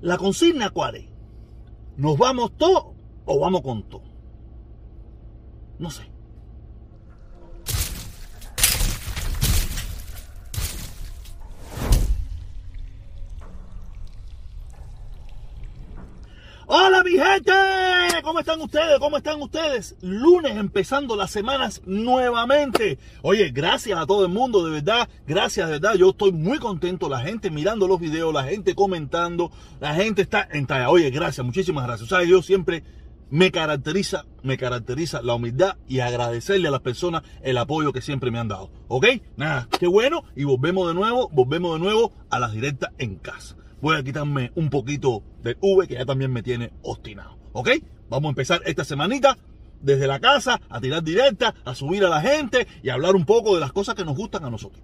La consigna cuál es? ¿Nos vamos todos o vamos con todo? No sé. Hola mi gente, ¿cómo están ustedes? ¿Cómo están ustedes? Lunes empezando las semanas nuevamente. Oye, gracias a todo el mundo, de verdad, gracias de verdad. Yo estoy muy contento, la gente mirando los videos, la gente comentando, la gente está en. Oye, gracias, muchísimas gracias. O sea, yo siempre me caracteriza, me caracteriza la humildad y agradecerle a las personas el apoyo que siempre me han dado. ¿Ok? Nada, qué bueno. Y volvemos de nuevo, volvemos de nuevo a las directas en casa voy a quitarme un poquito del V que ya también me tiene obstinado. ¿Ok? Vamos a empezar esta semanita desde la casa a tirar directa, a subir a la gente y a hablar un poco de las cosas que nos gustan a nosotros.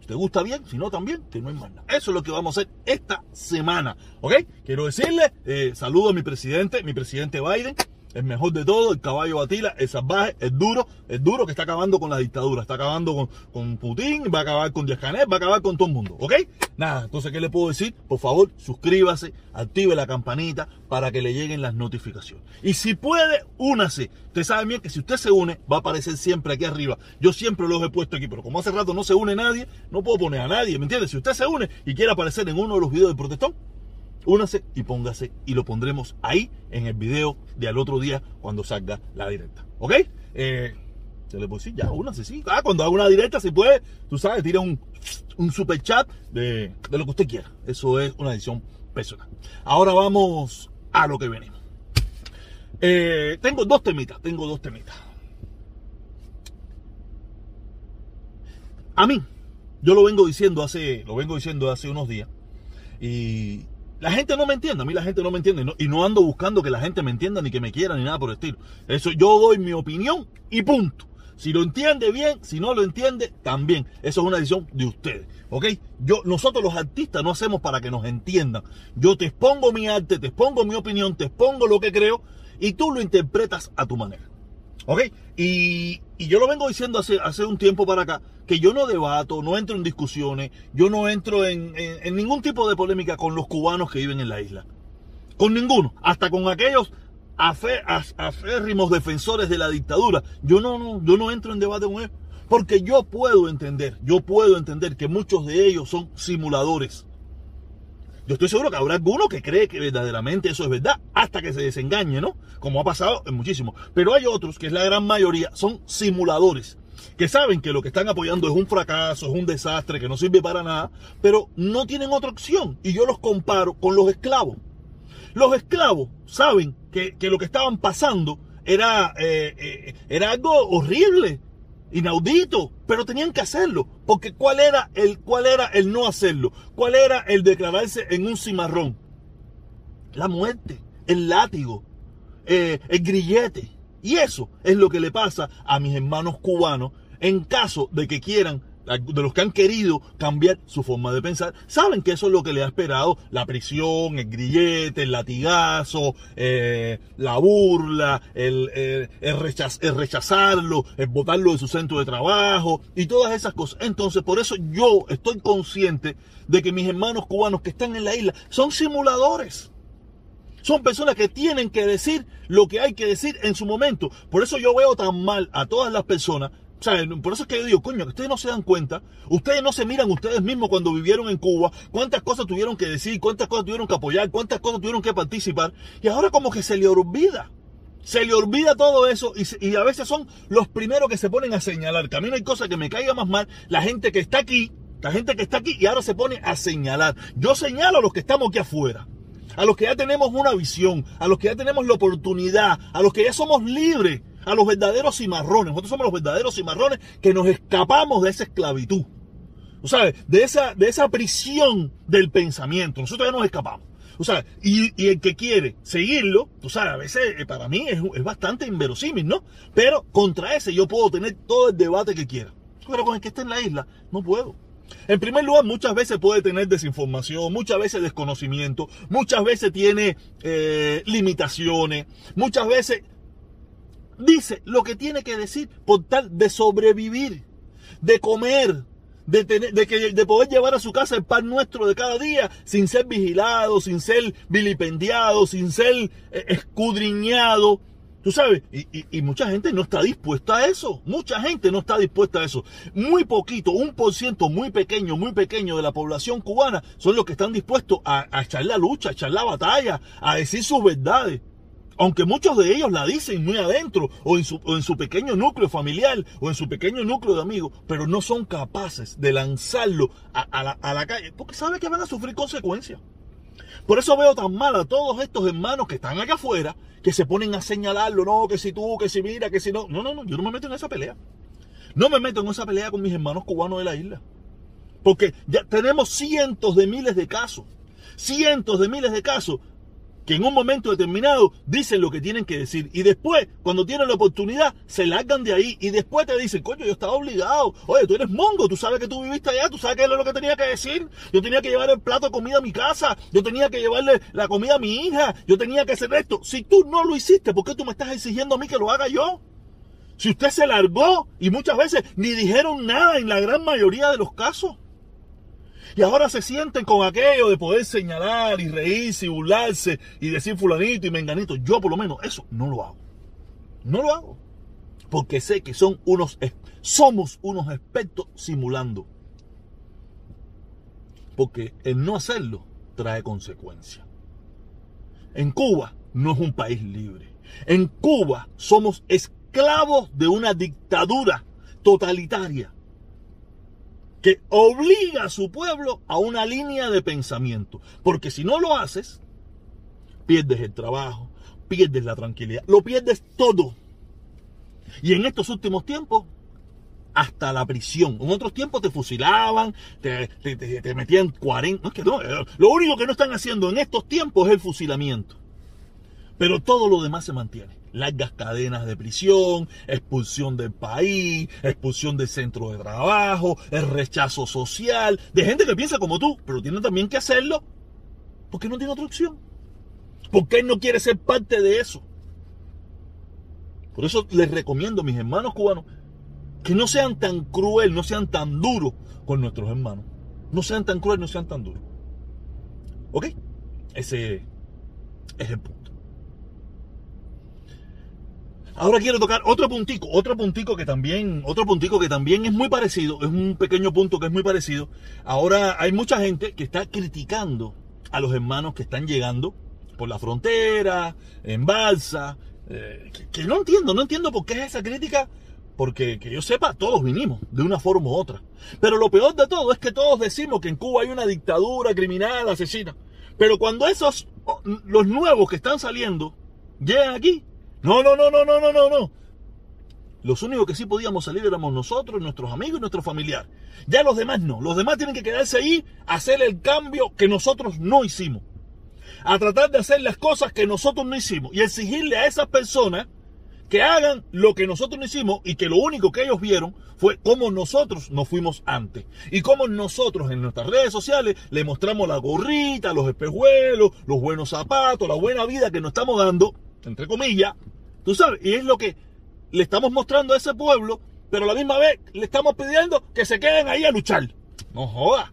Si te gusta bien, si no también, que no hay más nada. Eso es lo que vamos a hacer esta semana. ¿Ok? Quiero decirle, eh, saludo a mi presidente, mi presidente Biden el mejor de todo, el caballo batila, el salvaje, el duro, el duro que está acabando con la dictadura, está acabando con, con Putin, va a acabar con Díaz va a acabar con todo el mundo, ¿ok? Nada, entonces, ¿qué le puedo decir? Por favor, suscríbase, active la campanita para que le lleguen las notificaciones. Y si puede, únase. Usted sabe bien que si usted se une, va a aparecer siempre aquí arriba. Yo siempre los he puesto aquí, pero como hace rato no se une nadie, no puedo poner a nadie, ¿me entiende? Si usted se une y quiere aparecer en uno de los videos de protestón, únase y póngase y lo pondremos ahí en el video de al otro día cuando salga la directa. ¿Ok? Eh, se le puede decir, ya, únase, sí. Ah, cuando haga una directa, si puede, tú sabes, tira un, un super chat de, de lo que usted quiera. Eso es una edición personal. Ahora vamos a lo que venimos. Eh, tengo dos temitas, tengo dos temitas. A mí, yo lo vengo diciendo hace, lo vengo diciendo hace unos días. Y la gente no me entiende, a mí la gente no me entiende y no ando buscando que la gente me entienda ni que me quiera ni nada por el estilo. Eso yo doy mi opinión y punto. Si lo entiende bien, si no lo entiende, también. Eso es una decisión de ustedes. ¿Ok? Yo, nosotros los artistas no hacemos para que nos entiendan. Yo te expongo mi arte, te expongo mi opinión, te expongo lo que creo y tú lo interpretas a tu manera. ¿Ok? Y, yo lo vengo diciendo hace, hace un tiempo para acá, que yo no debato, no entro en discusiones, yo no entro en, ningún tipo de polémica con los cubanos que viven en la isla. Con ninguno, hasta con aquellos aférrimos defensores de la dictadura. Yo no, yo no entro en debate con ellos. Porque yo puedo entender, yo puedo entender que muchos de ellos son simuladores. Yo estoy seguro que habrá alguno que cree que verdaderamente eso es verdad, hasta que se desengañe, ¿no? Como ha pasado en muchísimos. Pero hay otros, que es la gran mayoría, son simuladores, que saben que lo que están apoyando es un fracaso, es un desastre, que no sirve para nada, pero no tienen otra opción. Y yo los comparo con los esclavos. Los esclavos saben que, lo que estaban pasando era, eh, eh, era algo horrible, inaudito, pero tenían que hacerlo, porque ¿cuál era el cuál era el no hacerlo? ¿Cuál era el declararse en un cimarrón? La muerte, el látigo, eh, el grillete. Y eso es lo que le pasa a mis hermanos cubanos en caso de que quieran de los que han querido cambiar su forma de pensar, saben que eso es lo que le ha esperado la prisión, el grillete, el latigazo, eh, la burla, el, el, rechazarlo, el botarlo de su centro de trabajo y todas esas cosas. Entonces, por eso yo estoy consciente de que mis hermanos cubanos que están en la isla son simuladores. Son personas que tienen que decir lo que hay que decir en su momento. Por eso yo veo tan mal a todas las personas o sea, por eso es que yo digo, coño, que ustedes no se dan cuenta, ustedes no se miran ustedes mismos cuando vivieron en Cuba, cuántas cosas tuvieron que decir, cuántas cosas tuvieron que apoyar, cuántas cosas tuvieron que participar, y ahora como que se le olvida. Se le olvida todo eso y, a veces son los primeros que se ponen a señalar. Que a mí no hay cosa que me caiga más mal. La gente que está aquí, la gente que está aquí y ahora se pone a señalar. Yo señalo a los que estamos aquí afuera a los que ya tenemos una visión, a los que ya tenemos la oportunidad, a los que ya somos libres a los verdaderos cimarrones. Nosotros somos los verdaderos cimarrones que nos escapamos de esa esclavitud. O sea, de esa, de esa prisión del pensamiento. Nosotros ya nos escapamos. O sea, y, el que quiere seguirlo, tú sabes, a veces eh, para mí es, es, bastante inverosímil, ¿no? Pero contra ese yo puedo tener todo el debate que quiera. Pero con el que esté en la isla, no puedo. En primer lugar, muchas veces puede tener desinformación, muchas veces desconocimiento, muchas veces tiene eh, limitaciones, muchas veces dice lo que tiene que decir por tal de sobrevivir, de comer, de, tener, de, que, de poder llevar a su casa el pan nuestro de cada día sin ser vigilado, sin ser vilipendiado, sin ser eh, escudriñado. Tú sabes, y, y, mucha gente no está dispuesta a eso. Mucha gente no está dispuesta a eso. Muy poquito, un por ciento muy pequeño, muy pequeño de la población cubana son los que están dispuestos a, a echar la lucha, a echar la batalla, a decir sus verdades aunque muchos de ellos la dicen muy adentro, o en, su, o en su pequeño núcleo familiar, o en su pequeño núcleo de amigos, pero no son capaces de lanzarlo a, la, a la, calle, porque saben que van a sufrir consecuencias. Por eso veo tan mal a todos estos hermanos que están acá afuera, que se ponen a señalarlo, no, que si tú, que si mira, que si no. No, no, no, yo no me meto en esa pelea. No me meto en esa pelea con mis hermanos cubanos de la isla. Porque ya tenemos cientos de miles de casos. Cientos de miles de casos que en un momento determinado dicen lo que tienen que decir y después, cuando tienen la oportunidad, se largan de ahí y después te dicen, coño, yo estaba obligado. Oye, tú eres mongo, tú sabes que tú viviste allá, tú sabes que era lo que tenía que decir. Yo tenía que llevar el plato de comida a mi casa, yo tenía que llevarle la comida a mi hija, yo tenía que hacer esto. Si tú no lo hiciste, ¿por qué tú me estás exigiendo a mí que lo haga yo? Si usted se largó y muchas veces ni dijeron nada en la gran mayoría de los casos. Y ahora se sienten con aquello de poder señalar y reírse y burlarse y decir fulanito y menganito. Yo por lo menos eso no lo hago. No lo hago. Porque sé que son unos, somos unos expertos simulando. Porque el no hacerlo trae consecuencias. En Cuba no es un país libre. En Cuba somos esclavos de una dictadura totalitaria que obliga a su pueblo a una línea de pensamiento. Porque si no lo haces, pierdes el trabajo, pierdes la tranquilidad, lo pierdes todo. Y en estos últimos tiempos, hasta la prisión. En otros tiempos te fusilaban, te, metían 40. No, es que no, eh, lo único que no están haciendo en estos tiempos es el fusilamiento. Pero todo lo demás se mantiene largas cadenas de prisión, expulsión del país, expulsión del centro de trabajo, el rechazo social, de gente que piensa como tú, pero tiene también que hacerlo porque no tiene otra opción. Porque él no quiere ser parte de eso. Por eso les recomiendo mis hermanos cubanos que no sean tan cruel, no sean tan duros con nuestros hermanos. No sean tan cruel, no sean tan duros. ¿Ok? Ese es el punto. Ahora quiero tocar otro puntico, otro puntico que también, otro puntico que también es muy parecido, es un pequeño punto que es muy parecido. Ahora hay mucha gente que está criticando a los hermanos que están llegando por la frontera, en balsa, eh, que, que, no entiendo, no entiendo por qué es esa crítica, porque que yo sepa, todos vinimos de una forma u otra. Pero lo peor de todo es que todos decimos que en Cuba hay una dictadura criminal, asesina. Pero cuando esos, los nuevos que están saliendo, llegan aquí, no, no, no, no, no, no, no, no. Los únicos que sí podíamos salir éramos nosotros, nuestros amigos y nuestros familiares. Ya los demás no. Los demás tienen que quedarse ahí a hacer el cambio que nosotros no hicimos. A tratar de hacer las cosas que nosotros no hicimos. Y exigirle a esas personas que hagan lo que nosotros no hicimos y que lo único que ellos vieron fue cómo nosotros nos fuimos antes. Y cómo nosotros en nuestras redes sociales le mostramos la gorrita, los espejuelos, los buenos zapatos, la buena vida que nos estamos dando entre comillas, tú sabes, y es lo que le estamos mostrando a ese pueblo, pero a la misma vez le estamos pidiendo que se queden ahí a luchar. No joda,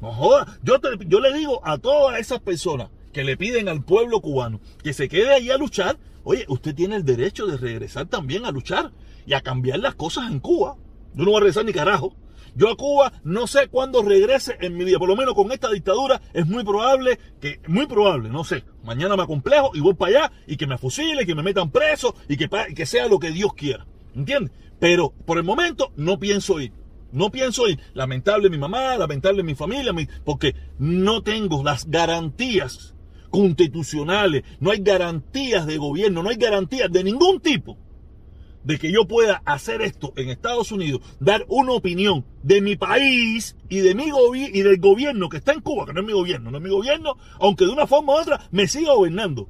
no joda. Yo, te, yo le digo a todas esas personas que le piden al pueblo cubano que se quede ahí a luchar, oye, usted tiene el derecho de regresar también a luchar y a cambiar las cosas en Cuba. Yo no voy a regresar ni carajo. Yo a Cuba no sé cuándo regrese en mi vida. Por lo menos con esta dictadura es muy probable que, muy probable, no sé, mañana me acomplejo y voy para allá y que me fusile, que me metan preso y que, que sea lo que Dios quiera. ¿Entiendes? Pero por el momento no pienso ir. No pienso ir. Lamentable mi mamá, lamentable mi familia, porque no tengo las garantías constitucionales, no hay garantías de gobierno, no hay garantías de ningún tipo de que yo pueda hacer esto en Estados Unidos, dar una opinión de mi país y de mi y del gobierno que está en Cuba, que no es mi gobierno, no es mi gobierno, aunque de una forma u otra me siga gobernando.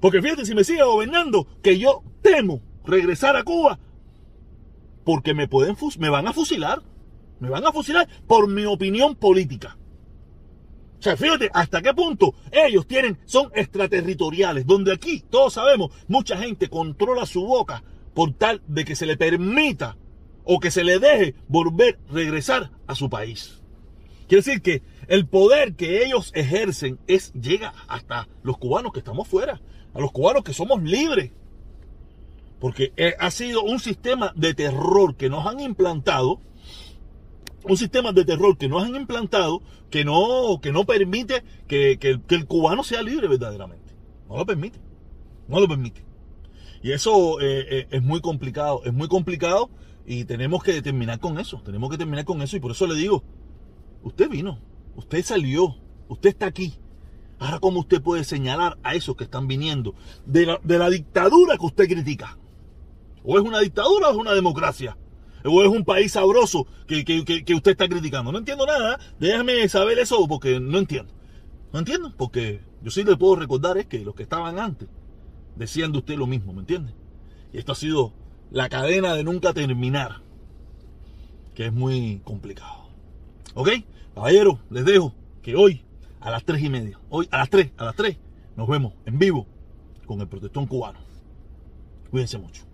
Porque fíjate, si me sigue gobernando, que yo temo regresar a Cuba, porque me pueden me van a fusilar, me van a fusilar por mi opinión política. O sea, fíjate hasta qué punto ellos tienen, son extraterritoriales, donde aquí, todos sabemos, mucha gente controla su boca por tal de que se le permita o que se le deje volver, regresar a su país. Quiere decir que el poder que ellos ejercen es llega hasta los cubanos que estamos fuera, a los cubanos que somos libres. Porque eh, ha sido un sistema de terror que nos han implantado, un sistema de terror que nos han implantado que no, que no permite que, el cubano sea libre verdaderamente. No lo permite. No lo permite. Y eso eh, eh, es muy complicado, es muy complicado y tenemos que terminar con eso, tenemos que terminar con eso y por eso le digo, usted vino, usted salió, usted está aquí. Ahora, ¿cómo usted puede señalar a esos que están viniendo de la, de la dictadura que usted critica? ¿O es una dictadura o es una democracia? ¿O es un país sabroso que, que, usted está criticando? No entiendo nada. Déjame saber eso porque no entiendo. No entiendo. Porque yo sí le puedo recordar es que los que estaban antes decían de usted lo mismo, ¿me entiende? Y esto ha sido la cadena de nunca terminar. Que es muy complicado. ¿Ok? Caballero, les dejo que hoy a las tres y media, hoy a las tres, a las tres, nos vemos en vivo con el protestón cubano. Cuídense mucho.